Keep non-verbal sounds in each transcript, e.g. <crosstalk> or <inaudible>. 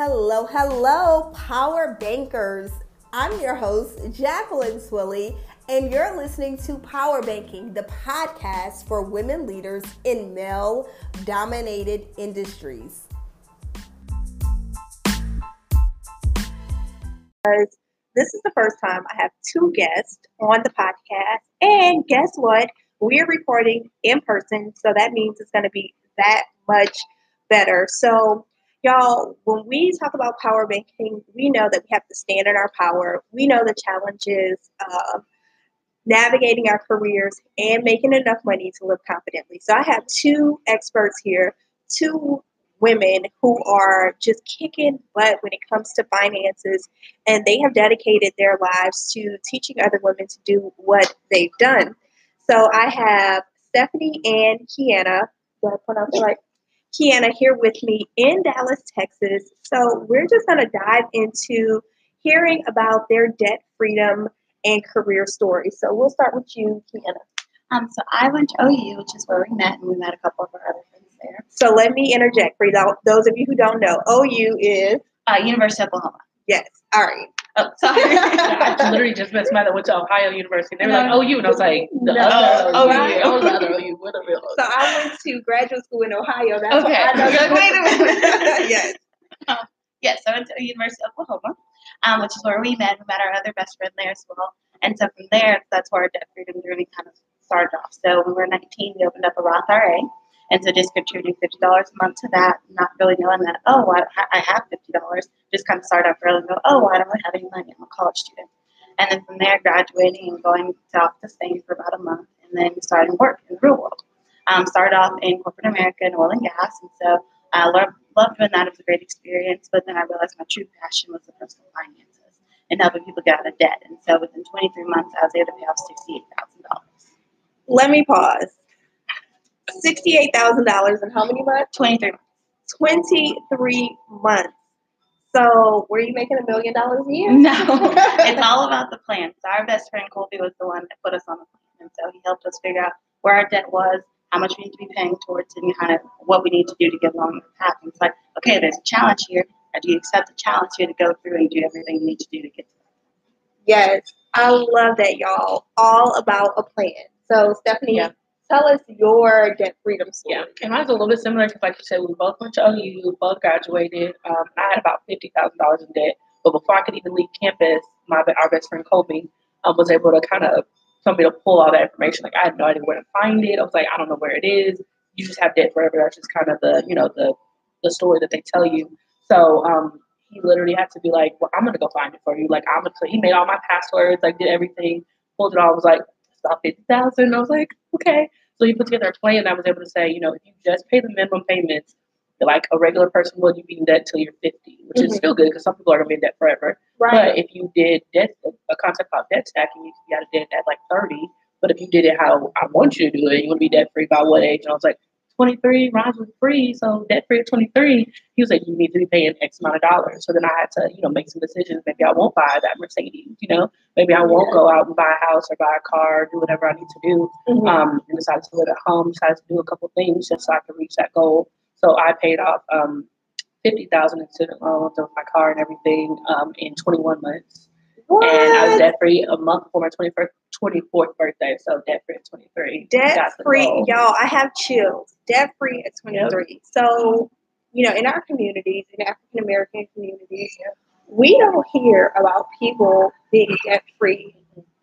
Hello, hello, Power Bankers. I'm your host, Jacqueline Swilly, and you're listening to Power Banking, the podcast for women leaders in male dominated industries. This is the first time I have two guests on the podcast, and guess what? We're recording in person, so that means it's going to be that much better. So, y'all, when we talk about power banking, we know that we have to stand in our power. We know the challenges of navigating our careers and making enough money to live confidently. So, I have two experts here, two women who are just kicking butt when it comes to finances, and they have dedicated their lives to teaching other women to do what they've done. So, I have Stephanie and Keyana. Do I pronounce it right? Keyana here with me in Dallas, Texas. So we're just going to dive into hearing about their debt freedom and career stories. So we'll start with you, Keyana. Um, so I went to OU, which is where we met, and we met a couple of our other friends there. So let me interject for those of you who don't know. OU is uh, University of Oklahoma. Yes. All right. Oh, <laughs> sorry. <laughs> I <laughs> literally just met somebody that went to Ohio University. They were like, "Oh, you," and I was like, "The no. other oh, right. oh, the other OU." So I went to graduate school in Ohio. That's okay. I know. Wait a minute. yes. Um, yes, I went to University of Oklahoma, um, which is where we met. We met our other best friend there as well. And so from there, that's where our debt freedom journey kind of started off. So when we were 19, we opened up a Roth IRA. And so just contributing fifty dollars a month to that, not really knowing that, oh, I, I have fifty dollars. Just kind of start off early and go, oh, I don't have any money. I'm a college student. And then from there, graduating and going off to Spain for about a month, and then starting work in the real world. Um, started off in corporate America in oil and gas, and so I loved, loved doing that. It was a great experience. But then I realized my true passion was the personal finances and helping people get out of debt. And so within 23 months, I was able to pay off $68,000. Let me pause sixty-eight thousand dollars in how many months? Twenty-three. Twenty-three months. So, were you making a million dollars a year? No, <laughs> it's all about the plan. So, our best friend Colby was the one that put us on the plan, and so he helped us figure out where our debt was, how much we need to be paying towards it, and kind of what we need to do to get along the path. And it's like, okay, there's a challenge here. And do you accept the challenge here to go through and do everything you need to do to get to it? Yes, I love that, y'all. All about a plan. So, Stephanie, yeah tell us your debt freedom story. Yeah, and mine's a little bit similar because, like you said, we both went to OU, both graduated. Um, I had about fifty thousand dollars in debt, but before I could even leave campus, my our best friend Colby um, was able to kind of tell me to pull all that information. Like I had no idea where to find it. I was like, I don't know where it is. You just have debt forever. That's just kind of the you know the the story that they tell you. So um, he literally had to be like, well, I'm gonna go find it for you. Like I'm gonna. He made all my passwords. Like did everything. Pulled it all. Was like, about fifty thousand. I was like, okay. So he put together a plan. I was able to say, you know, if you just pay the minimum payments, like a regular person would, you be in debt till you're 50, which mm-hmm. is still good because some people are gonna be in debt forever. Right. But if you did debt, a concept called debt stacking, you could be out of debt at like 30. But if you did it how I want you to do it, you would be debt free by what age? And I was like, 23 rhymes with free, so debt free at 23. He was like, you need to be paying X amount of dollars. So then I had to, you know, make some decisions. Maybe I won't buy that Mercedes, you know, maybe I won't go out and buy a house or buy a car, do whatever I need to do. Mm-hmm. Um, and decided to live at home, decided to do a couple things just so I could reach that goal. So I paid off um, 50000 in student loans of my car and everything um, in 21 months. What? And I was debt free a month before my 21st 24th birthday, so debt free at 23. Debt free, y'all. I have chills. Debt free at 23. Yep. So, you know, in our communities, in African American communities, yep. we don't hear about people being debt free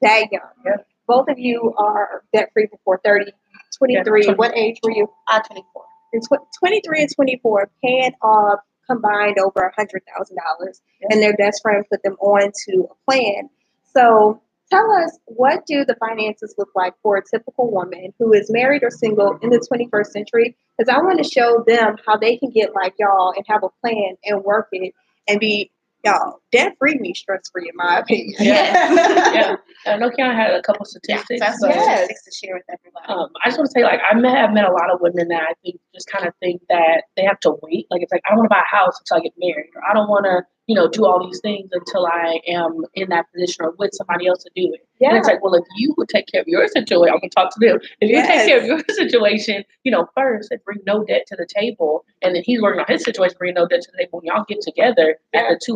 that young. Yep. Both of you are debt free before 30. 23. what age were you? Uh, 24. And tw- 23 and 24 paying off combined over $100,000. And their best friend put them on to a plan. So Tell us what do the finances look like for a typical woman who is married or single in the 21st century? Because I want to show them how they can get like y'all and have a plan and work it and be y'all debt free me stress free in my opinion. Yeah, <laughs> yeah. I know Keyana had a couple statistics. Yeah, so. yes. to share with everybody. Um, I just want to say, like, I met, have met a lot of women that I think just kind of think that they have to wait. Like, it's like, I don't want to buy a house until I get married, or I don't want to, you know, do all these things until I am in that position or with somebody else to do it. Yeah. And it's like, well, if you would take care of your situation, I'm going to talk to them. If you Yes. take care of your <laughs> situation, you know, first and bring no debt to the table, and then he's working on his situation, bring no debt to the table, when y'all get together Yeah. at the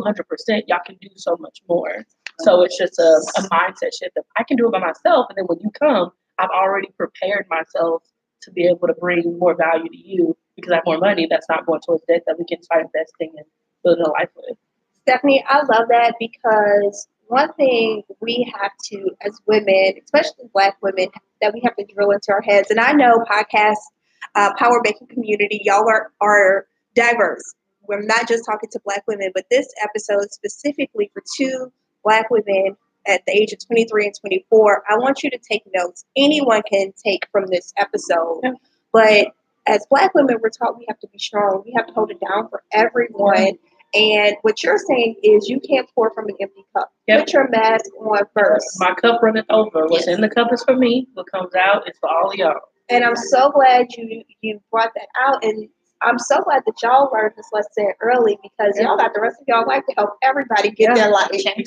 200%, y'all can do so much more. So it's just a, a mindset shift I can do it by myself, and then when you come, I've already prepared myself to be able to bring more value to you because I have more money that's not going towards debt that we can start investing and building a life with. Stephanie, I love that because one thing we have to, as women, especially Black women, that we have to drill into our heads. And I know podcast, uh, power banking community, y'all are are diverse. We're not just talking to Black women, but this episode specifically for two Black women at the age of 23 and 24. I want you to take notes. Anyone can take from this episode, but as Black women, we're taught we have to be strong. We have to hold it down for everyone. And what you're saying is you can't pour from an empty cup. Yep. Put your mask on first. My cup runneth over. What's in the cup is for me. What comes out is for all of y'all. And I'm so glad you you brought that out. And I'm so glad that y'all learned this lesson early because Yeah. y'all got the rest of y'all life to help everybody get Yeah. their life. Exactly.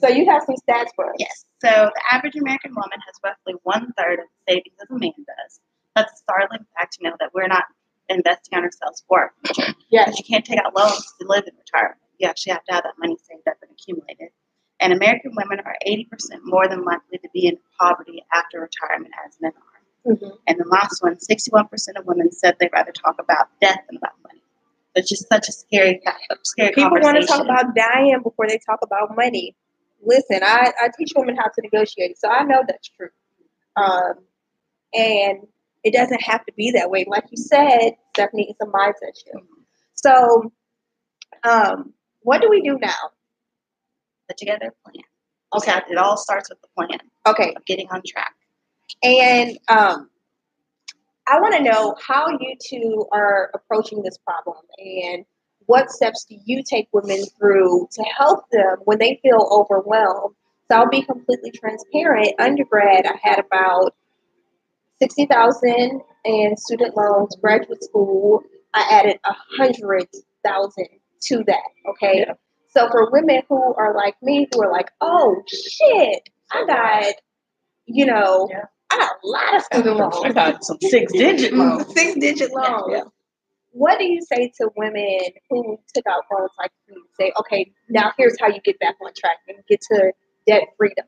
So you have some stats for us. Yes. So the average American woman has roughly one third of the savings as a man does. That's a startling fact to know that we're not investing on ourselves for our future. Yes. You can't take out loans to live in retirement. You actually have to have that money saved up and accumulated. And American women are 80% more than likely to be in poverty after retirement as men are. Mhm. And the last one, 61% of women said they'd rather talk about death than about money. It's just such a scary, scary People want to talk about dying before they talk about money. Listen, I, I teach women how to negotiate, so I know that's true. Um, and it doesn't have to be that way. Like you said, Stephanie, it's a mindset shift. So, um, what do we do now? put together a plan. Okay. It all starts with the plan Okay, of getting on track. And um, I want to know how you two are approaching this problem and what steps do you take women through to help them when they feel overwhelmed? So I'll be completely transparent. Undergrad, I had about sixty thousand in student loans. Graduate school, I added a hundred thousand to that. Okay, Yeah. so for women who are like me, who are like, oh shit, I got, you know, Yeah. I got a lot of student loans. I got some six digit loans. Six digit loans. Yeah. What do you say to women who took out loans like me? Say, okay, now here's how you get back on track and get to debt freedom.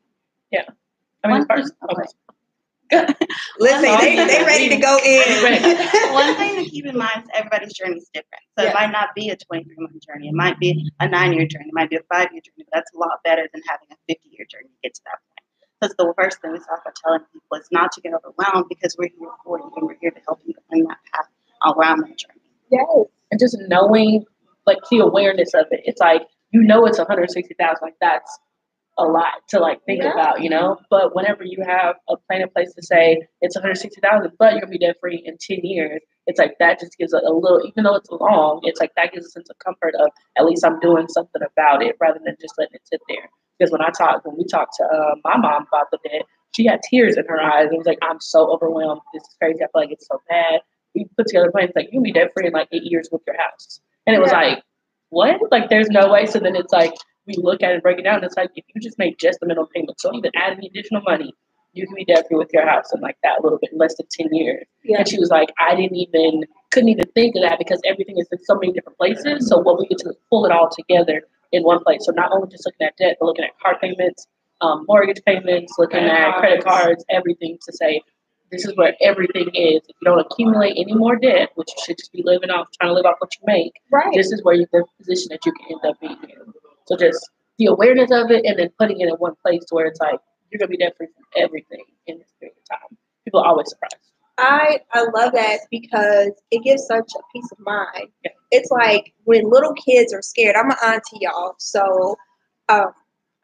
Yeah. I mean, One first, thing- okay. <laughs> Listen, they- they ready to go in. <laughs> One thing to keep in mind is everybody's journey is different. So Yeah. it might not be a 23 month journey. It might be a nine year journey. It might be a five year journey. But that's a lot better than having a 50 year journey to get to that point. That's the first thing we start by telling people is not to get overwhelmed because we're here for you and we're here to help you in that path around that journey. Yes. and just knowing like the awareness of it. It's like you know it's 160,000. Like that's a lot to like think Yeah. about, you know. But whenever you have a plan in place to say it's 160,000, but you're gonna be debt free in 10 years, it's like that just gives a, a little, even though it's long, it's like that gives a sense of comfort of at least I'm doing something about it rather than just letting it sit there. Because when I talked, when we talked to uh, my mom about the debt, she had tears in her eyes. It was like, I'm so overwhelmed. This is crazy. I feel like it's so bad. We put together plans like you'll be debt free in like eight years with your house. And it was Yeah. like, what? Like there's no way. So then it's like we look at it and break it down. It's like if you just make just the minimum payment, so even add any additional money, you can be debt free with your house in like that a little bit less than ten years. Yeah. And she was like, I didn't even couldn't even think of that because everything is in so many different places. So what we get to pull it all together in one place. So not only just looking at debt, but looking at car payments, um, mortgage payments, looking at credit cards. everything to say this is where everything is. If you don't accumulate any more debt, which you should just be living off, trying to live off what you make, Right. this is where you're the position that you can end up being in. So just the awareness of it and then putting it in one place where it's like you're gonna be debt free from everything in this period of time. People are always surprised. I I love that because it gives such a peace of mind. Yeah. It's like when little kids are scared. I'm an auntie, y'all, so um,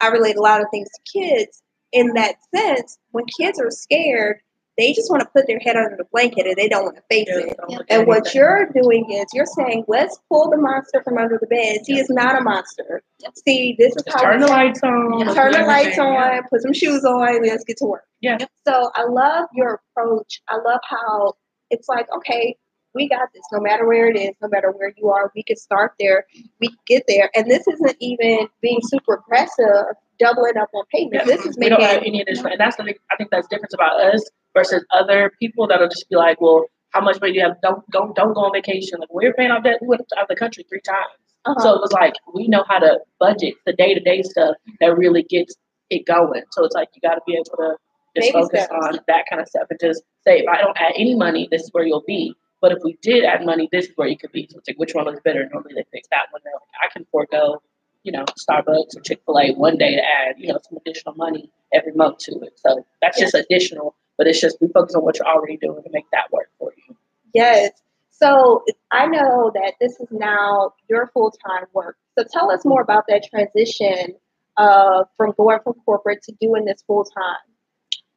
I relate a lot of things to kids. In that sense, when kids are scared, they just want to put their head under the blanket and they don't want to face Yeah, it. at And what you're doing is you're saying, let's pull the monster from under the bed. He is not a monster. See, this is Just how turn the lights on. Yeah. turn the lights on, yeah. put some shoes on, and let's get to work. Yeah. So I love your approach. I love how it's like, okay, we got this. No matter where it is, no matter where you are, we can start there. We get there. And this isn't even being super aggressive, doubling up on payments. Yeah. This is making we don't have any additional, and that's the thing, I think that's difference about us versus other people that'll just be like, well, how much money do you have? Don't go, don't go on vacation. Like we're paying off debt. We went out of the country three times. uh-huh. So it was like we know how to budget the day to day stuff that really gets it going. So it's like you got to be able to just Baby focus steps. on that kind of stuff and just say, if I don't add any money, this is where you'll be. But if we did add money, this is where you could be. So it's like, which one looks better? Normally they fix that one. They're like, I can forego, you know, Starbucks or Chick Fil A one day to add, you know, some additional money every month to it. So that's just additional. But it's just we focus on what you're already doing to make that work for you. Yes. So I know that this is now your full time work. So tell us more about that transition uh, from going from corporate to doing this full time.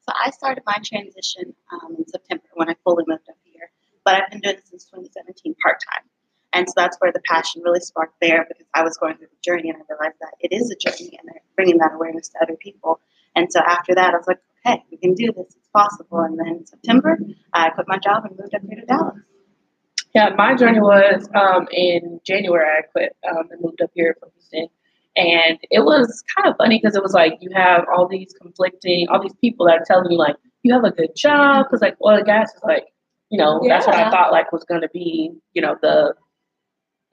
So I started my transition um, in September when I fully moved up here, but I've been doing this since 2017 part time. And so that's where the passion really sparked there because I was going through the journey and I realized that it is a journey and bringing that awareness to other people. And so after that, I was like, okay, we can do this. It's possible. And then in September, I quit my job and moved up here to Dallas. Yeah, my journey was um, in January. I quit um, and moved up here from Houston, and it was kind of funny because it was like you have all these conflicting, all these people that are telling you like you have a good job because like oil and gas is like, you know, that's what I thought like was going to be, you know, the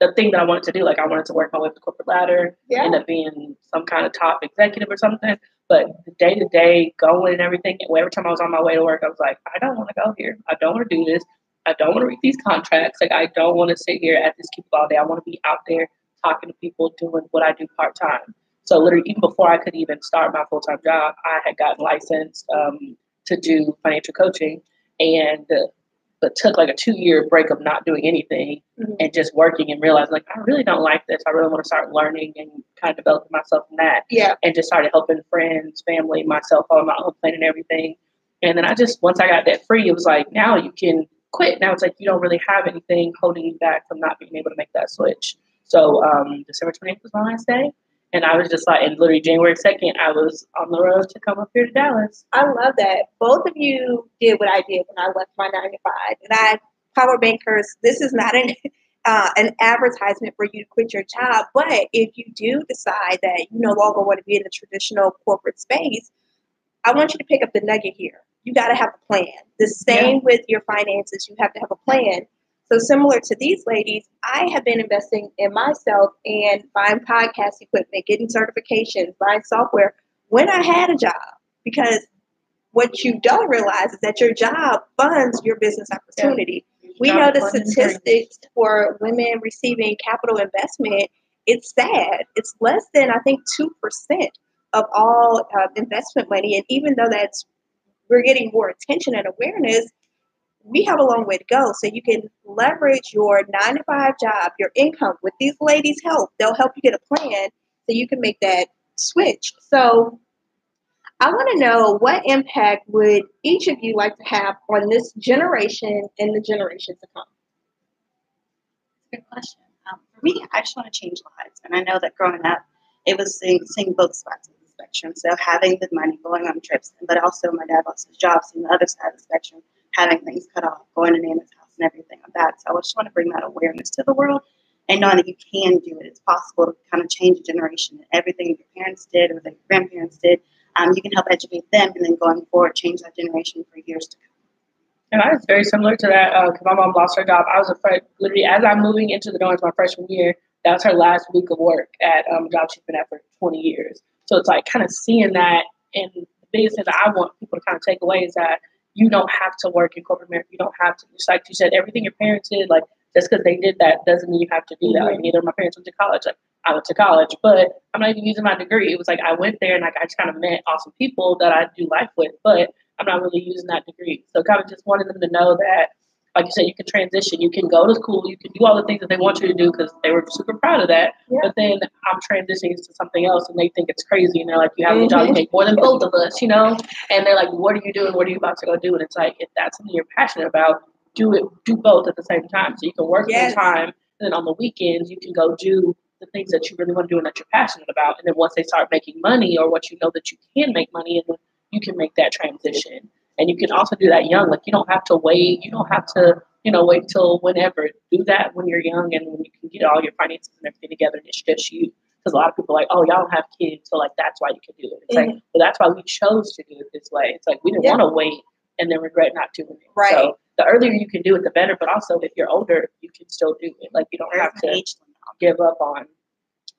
the thing that I wanted to do. Like I wanted to work my way up the corporate ladder, Yeah. end up being some kind of top executive or something. But the day to day going and everything, every time I was on my way to work, I was like, I don't want to go here. I don't want to do this. I don't want to read these contracts. Like I don't want to sit here at this cubicle all day. I want to be out there talking to people, doing what I do part time. So literally, even before I could even start my full time job, I had gotten licensed um, to do financial coaching, and uh, took like a two year break of not doing anything Mhm. and just working and realized like I really don't like this. I really want to start learning and kind of developing myself in that Yeah. and just started helping friends, family, myself on my own plan and everything. And then I just once I got that free, it was like now you can quit. Now it's like you don't really have anything holding you back from not being able to make that switch. So um, December 28th was my last day. And I was just like, and literally January 2nd, I was on the road to come up here to Dallas. I love that. Both of you did what I did when I left my nine to five. And I, Power Bankers, this is not an <laughs> uh, an advertisement for you to quit your job. But if you do decide that you no longer want to be in the traditional corporate space, I want you to pick up the nugget here. You got to have a plan. The same with your finances. You have to have a plan. So similar to these ladies, I have been investing in myself and buying podcast equipment, getting certifications, buying software when I had a job. Because what you don't realize is that your job funds your business opportunity. We know the statistics for women receiving capital investment. It's sad. It's less than I think two percent of all uh, investment money, and even though that's we're getting more attention and awareness, we have a long way to go. So you can leverage your nine to five job, your income with these ladies' help. They'll help you get a plan so you can make that switch. So I want to know what impact would each of you like to have on this generation and the generations to come? Good question. Um, for me, I just want to change lives. And I know that growing up, it was seeing, seeing both sides of the spectrum. So having the money, going on trips, but also my dad lost his job, seeing the other side of the spectrum, having things cut off, going to Nana's house and everything like that. So I just want to bring that awareness to the world and knowing that you can do it. It's possible to kind of change a generation. Everything your parents did or that your grandparents did, um, you can help educate them and then going forward, change that generation for years to come. And I was very similar to that because my mom lost her job. I was afraid, literally, as I'm moving into the dorms my freshman year, that was her last week of work at um, a job she's been at for 20 years. So it's like kind of seeing that. And the biggest thing that I want people to kind of take away is that you don't have to work in corporate America. You don't have to. Just like you said, everything your parents did, like just because they did that doesn't mean you have to do that. Like mm-hmm. neither of my parents went to college. Like I went to college, but I'm not even using my degree. It was like I went there and like I just kind of met awesome people that I do life with, but I'm not really using that degree. So kind of just wanted them to know that like you said, you can transition. You can go to school. You can do all the things that they want you to do because they were super proud of that. Yeah. But then I'm transitioning to something else, and they think it's crazy. And they're like, "You have a job, Mhm. you make more than both of us," you know. And they're like, "What are you doing? What are you about to go do?" And it's like, if that's something you're passionate about, do it. Do both at the same time, so you can work Yes. full time, and then on the weekends you can go do the things that you really want to do and that you're passionate about. And then once they start making money, or what you know that you can make money, and then you can make that transition. And you can also do that young. Like you don't have to wait. You don't have to, you know, wait till whenever. Do that when you're young and when you can get all your finances and everything together and it's just you. Because a lot of people are like, oh, y'all don't have kids, so like that's why you can do it. It's like, well, that's why we chose to do it this way. It's like we didn't Yeah. want to wait and then regret not doing it. Right. So the earlier you can do it, the better. But also, if you're older, you can still do it. Like you don't There's have to age give up on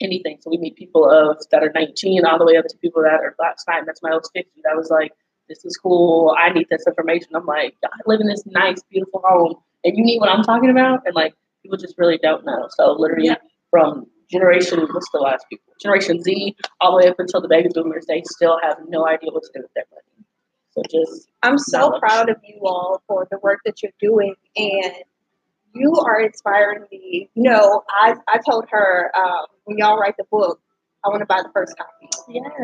anything. So we meet people of that are 19 all the way up to people that are last night. That's my old 50. That was like, this is cool. I need this information. I'm like, I live in this nice, beautiful home, and you need what I'm talking about. And like, people just really don't know. So literally, from generation, what's the last people? Generation Z all the way up until the baby boomers, they still have no idea what to do with their money. So just I'm so proud of you all for the work that you're doing, and you are inspiring me. You know, I I told her um, when y'all write the book, I want to buy the first copy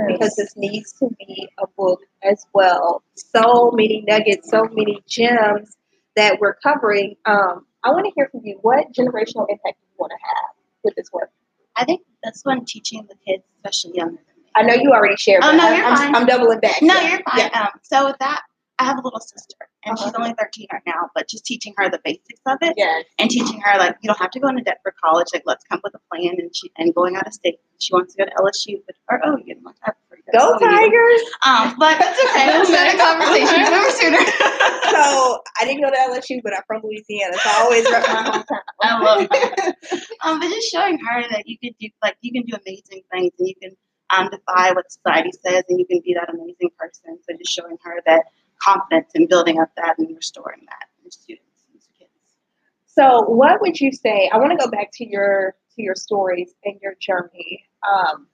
because this needs to be a book as well. So many nuggets, so many gems that we're covering. Um, I want to hear from you. What generational impact do you want to have with this work? I think that's when teaching the kids, especially younger. I know you already shared. Oh, no, you're I'm, fine. I'm doubling back. No, Yeah. you're fine. Yeah. Um, so with that, I have a little sister, and she's Uh-huh. only 13 right now, but just teaching her the basics of it, Yes. and teaching her like you don't have to go into debt for college. Like let's come up with a plan, and she and going out of state. She wants to go to LSU, but or oh, you know, I prefer to Go to Tigers! Um, but that's okay. We'll start a conversation. Remember sooner. <laughs> So I didn't go to LSU, but I'm from Louisiana, so I always rep my hometown. <laughs> I love that. um, but just showing her that you can do like you can do amazing things and you can um, defy what society says and you can be that amazing person. So just showing her that confidence and building up that and restoring that in students and kids. So, what would you say? I want to go back to your to your stories and your journey, um,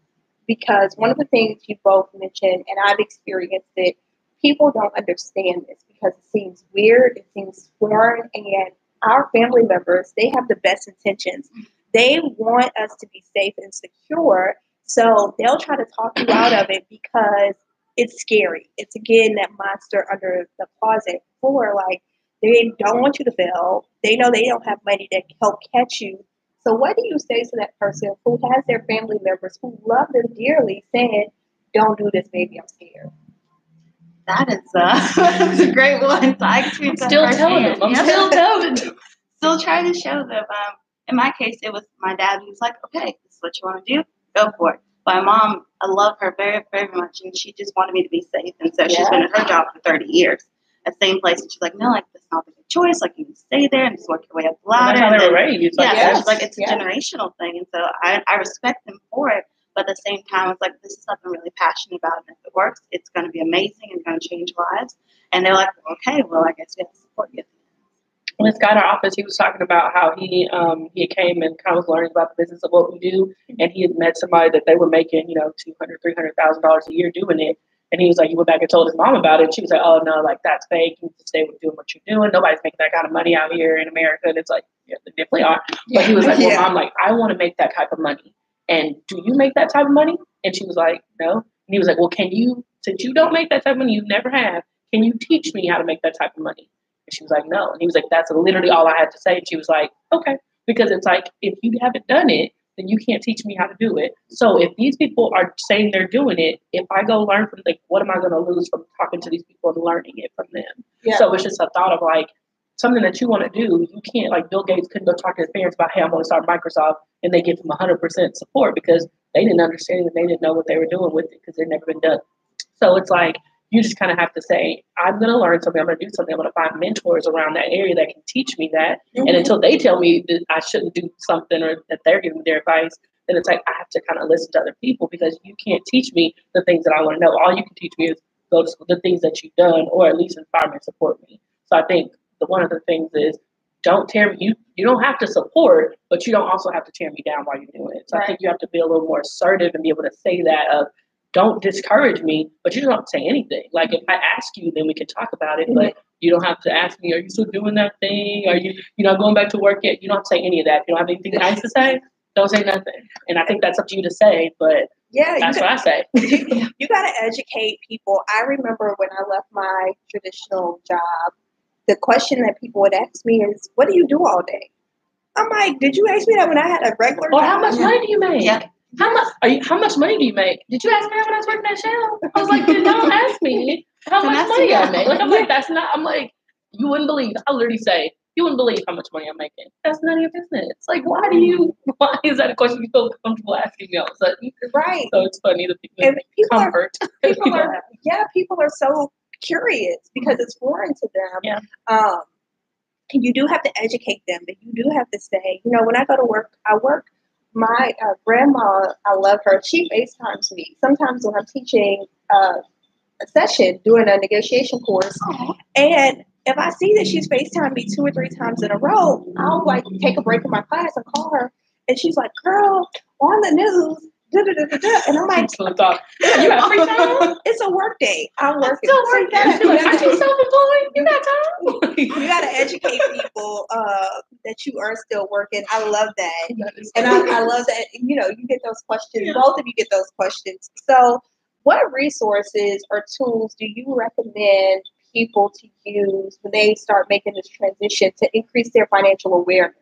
because one of the things you both mentioned, and I've experienced it, people don't understand this because it seems weird, it seems foreign, and our family members they have the best intentions. They want us to be safe and secure, so they'll try to talk you out of it because it's scary. It's again that monster under the closet for like they don't want you to fail. They know they don't have money to help catch you. So, what do you say to that person who has their family members who love them dearly saying, Don't do this, baby, I'm scared? That is uh, <laughs> that's a great one. So I experienced that still telling firsthand. them. I'm Yep. still <laughs> telling them. still trying to show them. Um, in my case, it was my dad who was like, okay, this is what you want to do, go for it. My mom, I love her very, very much, and she just wanted me to be safe. And so she's Yeah. been at her job for 30 years, At the same place. And she's like, no, like, that's not the good choice. Like, you can stay there and just work your way up the And ladder. that's how and they were raised. Yeah, yes, so it's like it's a yeah. generational thing, and so I, I respect them for it. But at the same time, it's like this is something I'm really passionate about, and if it works, it's going to be amazing and going to change lives. And they're like, well, okay, well, I guess we have to support you. When this guy in our office, he was talking about how he um he came and kind of was learning about the business of what we do, and he had met somebody that they were making you know two hundred, three hundred thousand dollars a year doing it, and he was like, he went back and told his mom about it. She was like, oh no, like that's fake. You need to stay with doing what you're doing. Nobody's making that kind of money out here in America. And it's like, yeah, they definitely are. But he was like, well, Yeah. mom, like I want to make that type of money, and do you make that type of money? And she was like, no. And he was like, well, can you? Since you don't make that type of money, you never have. Can you teach me how to make that type of money? And she was like, no. And he was like, that's literally all I had to say. And she was like, okay. Because it's like, if you haven't done it, then you can't teach me how to do it. So if these people are saying they're doing it, if I go learn from like, what am I going to lose from talking to these people and learning it from them? Yeah. So it's just a thought of like something that you want to do. You can't like Bill Gates couldn't go talk to his parents about, hey, I'm going to start Microsoft, and they give him 100% support because they didn't understand it. They didn't know what they were doing with it because they'd never been done. So it's like you just kind of have to say, I'm going to learn something. I'm going to do something. I'm going to find mentors around that area that can teach me that. Mm-hmm. And until they tell me that I shouldn't do something or that they're giving me their advice, then it's like I have to kind of listen to other people because you can't teach me the things that I want to know. All you can teach me is go to school, the things that you've done, or at least inspire me and support me. So I think the one of the things is don't tear me. You you don't have to support, but you don't also have to tear me down while you're doing it. So I think you have to be a little more assertive and be able to say that of don't discourage me, but you don't have to say anything. Like if I ask you, then we can talk about it. But You don't have to ask me, are you still doing that thing? Are you, you know, going back to work yet? You don't have to say any of that. If you don't have anything nice to <laughs> say, don't say nothing. And I think that's up to you to say, but Yeah, you that's got, what I say. <laughs> you got to educate people. I remember when I left my traditional job, the question that people would ask me is, "What do you do all day?" I'm like, "Did you ask me that when I had a regular Or job?" how much money do you make? Yeah. How much are you how much money do you make? Did you ask me when I was working at Shell? I was like, then don't ask me how <laughs> much money I make. Like I'm like, <laughs> that's not I'm like, you wouldn't believe. I literally say, you wouldn't believe how much money I'm making. That's none of your business. Like why do you <laughs> why is that a question you feel comfortable asking me all of a sudden? Right. So it's funny that people And people are comfort. people people are yeah people are so curious because it's foreign to them Yeah. um you do have to educate them but you do have to say you know when i go to work i work my uh, grandma i love her. She facetimes me. Sometimes when i'm teaching uh, a session doing a negotiation course and if i see that she's facetime me two or three times in a row i'll like take a break in my class and call her. And she's like girl on the news da, da, da, da, and i'm like it's you got free time? it's a work day. I'm working. Still So you working. gotta- She's like, Aren't you self-employed? You got time? you gotta educate people uh, that you are still working. I love that. <laughs> That And I, I love that, you know, you get those questions, both of you get those questions. So, what resources or tools do you recommend people to use when they start making this transition to increase their financial awareness?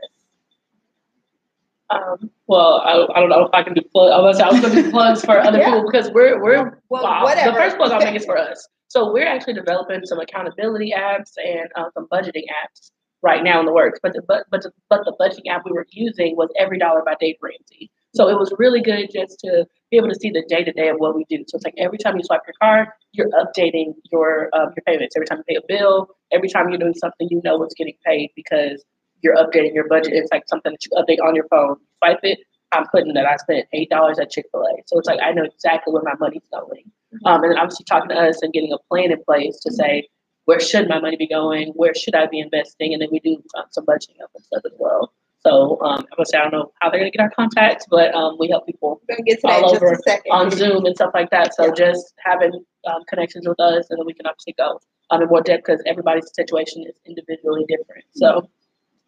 Um, well, I, I don't know if I can do plug. I was, I was going to do plugs for other <laughs> Yeah. people because we're we're Well, wow, whatever. the first plug I'll make is <laughs> for us. So we're actually developing some accountability apps and uh, some budgeting apps right now in the works. But the but but the, but the budgeting app we were using was Every Dollar by Dave Ramsey. So it was really good just to be able to see the day to day of what we do. So it's like every time you swipe your card, you're updating your um, your payments. Every time you pay a bill, every time you're doing something, you know what's getting paid because you're updating your budget. It's like something that you update on your phone. Swipe it. I'm putting that I spent eight dollars at Chick Fil A. So it's like I know exactly where my money's going. Um, and obviously talking to us and getting a plan in place to say where should my money be going, where should I be investing, and then we do um, some budgeting up and stuff as well. So um, I'm gonna say I don't know how they're gonna get our contacts, but um, we help people get All over on Zoom and stuff like that. So Yeah. just having um, connections with us, and then we can obviously go um, in more depth because everybody's situation is individually different. So,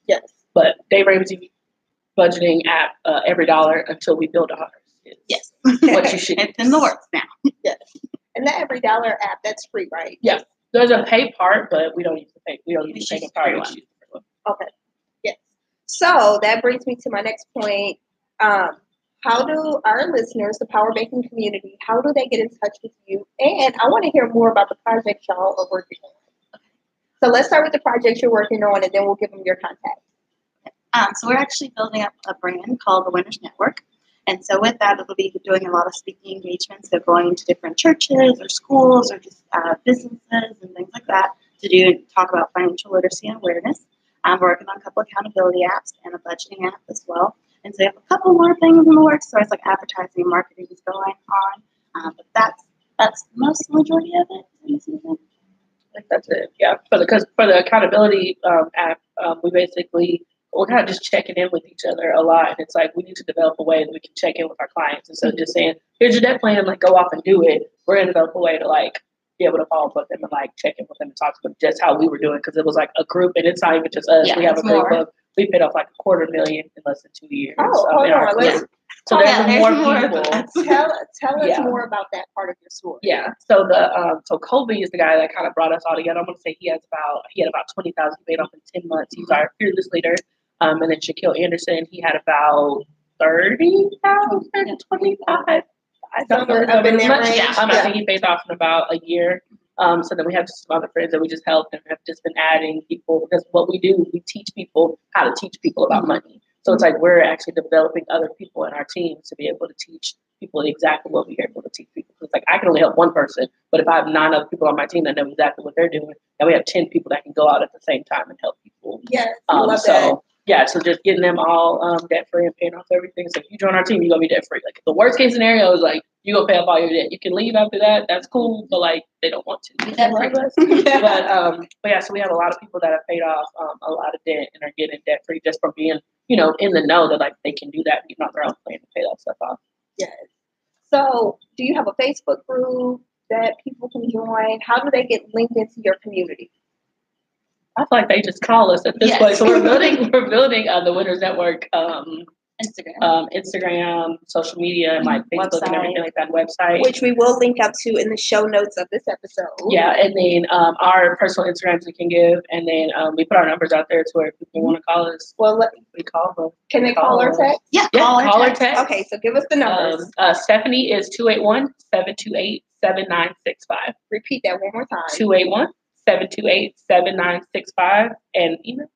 Yes. but Dave Ramsey budgeting app uh, every dollar until we build ours. is Yes. what you <laughs> should. It's in the works now. Yes, and that every dollar app, that's free, right? Yeah. There's a pay part, but we don't use the pay. We don't We use the use payment the part. free We one. just use the free one. Okay. Yes. So that brings me to my next point. Um, how do our listeners, the power banking community, how do they get in touch with you? And I want to hear more about the projects y'all are working on. So let's start with the projects you're working on, and then we'll give them your contact. Um, so we're actually building up a brand called the Winners Network. And so with that, it'll be doing a lot of speaking engagements, so going to different churches or schools or just uh, businesses and things like that to do talk about financial literacy and awareness. Um, we're working on a couple accountability apps and a budgeting app as well. And so we have a couple more things in the works. So it's like advertising and marketing is going on. Um, but that's that's most majority of it. In the season. I think that's it. Yeah. For the because for the accountability um, app, um, we basically we're kind of just checking in with each other a lot, and it's like we need to develop a way that we can check in with our clients instead of just saying, "Here's your debt plan, like go off and do it." We're gonna develop a way to like be able to follow up with them and like check in with them and talk to them just how we were doing because it was like a group, and it's not even just us. Yeah, we have a group more. of we paid off like a quarter million in less than two years. Oh, um, hold on. Let's group. So there's Yeah, there's more more, people. but that's- <laughs> tell tell us Yeah. more about that part of your story. Yeah. So the um so Colby is the guy that kind of brought us all together. I'm gonna say he has about he had about twenty thousand paid off in ten months. He's our fearless leader. Um and then Shaquille Anderson, he had about thirty thousand, twenty five. I don't know Somewhere up in as that much. range. Yeah. Um, I Yeah. think he pays off in about a year. Um, so then we have just some other friends that we just helped and have just been adding people because what we do, we teach people how to teach people about money. So it's like we're actually developing other people in our teams to be able to teach people exactly what we're able to teach people. It's like I can only help one person, but if I have nine other people on my team that know exactly what they're doing, then we have ten people that can go out at the same time and help people. Yes, I Um, love so that. yeah, so just getting them all um, debt free and paying off everything. So if you join our team, you're gonna be debt free. Like the worst case scenario is like you gonna pay off all your debt. You can leave after that. That's cool, but like they don't want to. Debt-free. <laughs> but um, but yeah, so we have a lot of people that have paid off um, a lot of debt and are getting debt free just from being you know in the know that like they can do that, even on their own plan to pay that stuff off. Yes. So, do you have a Facebook group that people can join? How do they get linked into your community? I feel like they just call us at this Yes. point. So we're <laughs> building we're building uh, the Winners Network um, Instagram. um, Instagram, social media, and like Facebook and everything like that. Website. which we will link up to in the show notes of this episode. yeah, and then um, our personal Instagrams we can give, and then um, we put our numbers out there to where if people want to call us, Well, let, we call them. can they call or text? yeah, Yeah, call or call or text. text. Okay, so give us the numbers. Um, uh, Stephanie is 281 728 7965. Repeat that one more time. 281 728 7965. And email?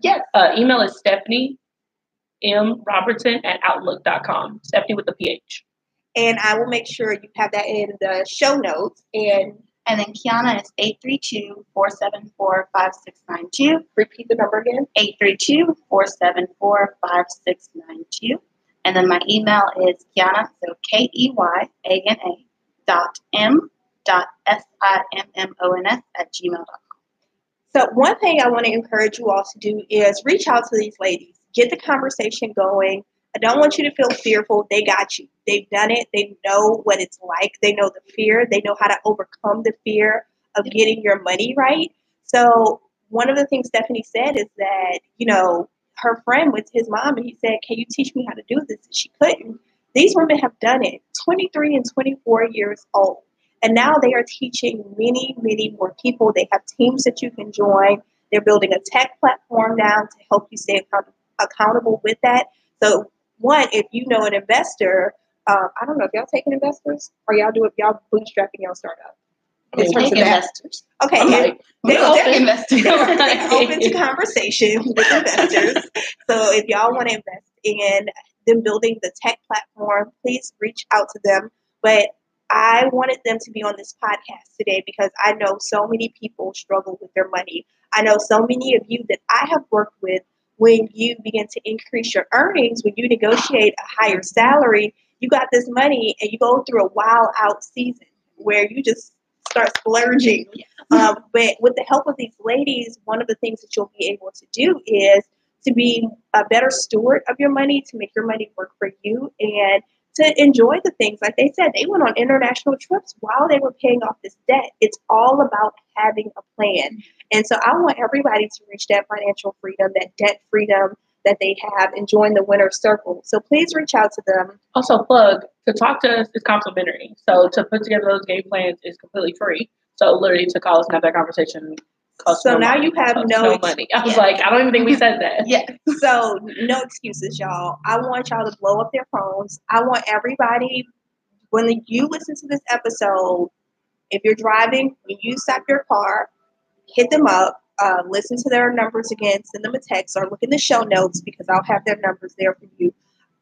Yes. Uh, email is Stephanie M. Robertson at Outlook.com. Stephanie with the PH. And I will make sure you have that in the show notes. And And then Keyana is 832-474-5692. repeat the number again. 832-474-5692. And then my email is Keyana, so K-E-Y-A-N-A dot M dot S-I-M-M-O-N-S at gmail.com. So one thing I want to encourage you all to do is reach out to these ladies. Get the conversation going. I don't want you to feel fearful. They got you. They've done it. They know what it's like. They know the fear. They know how to overcome the fear of getting your money right. So one of the things Stephanie said is that, you know, her friend with his mom and he said, Can you teach me how to do this? And she couldn't. These women have done it 23 and 24 years old. And now they are teaching many, many more people. They have teams that you can join. They're building a tech platform now to help you stay account- accountable with that. So, one, if you know an investor, um, I don't know if y'all taking investors or y'all do if y'all bootstrapping your startup. In Yeah, terms Take of that. investors. Okay, like, they- we're they're investors. <laughs> they're open to <laughs> conversation with investors. So if y'all want to invest in them building the tech platform, please reach out to them. But I wanted them to be on this podcast today because I know so many people struggle with their money. I know so many of you that I have worked with when you begin to increase your earnings, when you negotiate a higher salary, you got this money and you go through a wild out season where you just start splurging. <laughs> Um, but with the help of these ladies, one of the things that you'll be able to do is to be a better steward of your money, to make your money work for you, and to enjoy the things. Like they said, they went on international trips while they were paying off this debt. It's all about having a plan. And so I want everybody to reach that financial freedom, that debt freedom that they have, and join the winner circle. So please reach out to them. Also, plug to talk to us is complimentary. So to put together those game plans is completely free. So literally to call us and have that conversation. Costs So no now money. you have Costs no ex- money. I was Yeah. like, I don't even think we said that. <laughs> Yeah. So no excuses, y'all. I want y'all to blow up their phones. I want everybody when you listen to this episode, if you're driving, when you stop your car, hit them up, uh, listen to their numbers again, send them a text, or look in the show notes because I'll have their numbers there for you.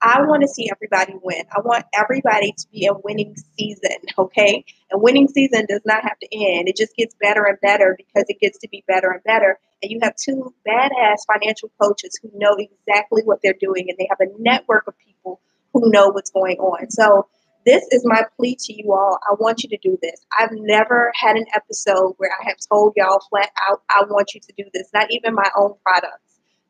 I want to see everybody win. I want everybody to be a winning season, okay? And winning season does not have to end. It just gets better and better because it gets to be better and better. And you have two badass financial coaches who know exactly what they're doing and they have a network of people who know what's going on. So this is my plea to you all. I want you to do this. I've never had an episode where I have told y'all flat out, I want you to do this, not even my own products.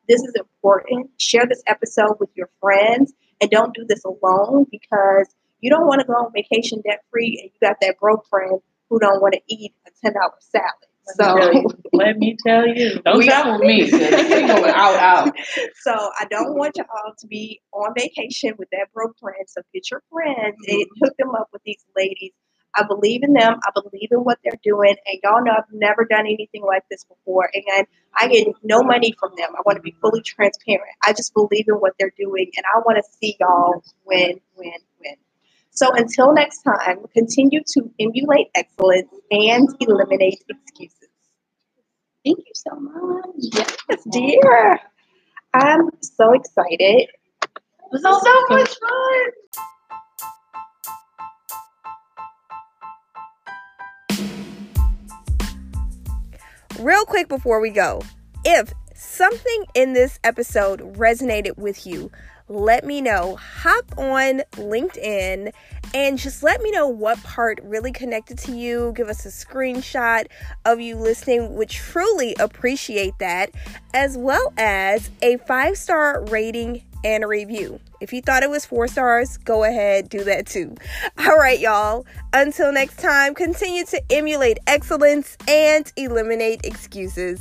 This is important. Share this episode with your friends and don't do this alone because you don't want to go on vacation debt free and you got that broke friend who don't want to eat a $10 salad. Let me So you. Let me tell you. Don't travel me. going <laughs> out, out. so I don't want y'all to be on vacation with that broke friend. So get your friends and mm-hmm. hook them up with these ladies. I believe in them. I believe in what they're doing. And y'all know I've never done anything like this before. And I get no money from them. I want to be fully transparent. I just believe in what they're doing. And I want to see y'all win, win, win. So until next time, continue to emulate excellence and eliminate excuses. Thank you so much. Yes, dear. I'm so excited. It was so much fun. Real quick before we go, if something in this episode resonated with you, let me know. Hop on LinkedIn and just let me know what part really connected to you. Give us a screenshot of you listening. Would truly appreciate that, as well as a five star rating and a review. If you thought it was four stars, go ahead, do that too. All right, y'all. Until next time, continue to emulate excellence and eliminate excuses.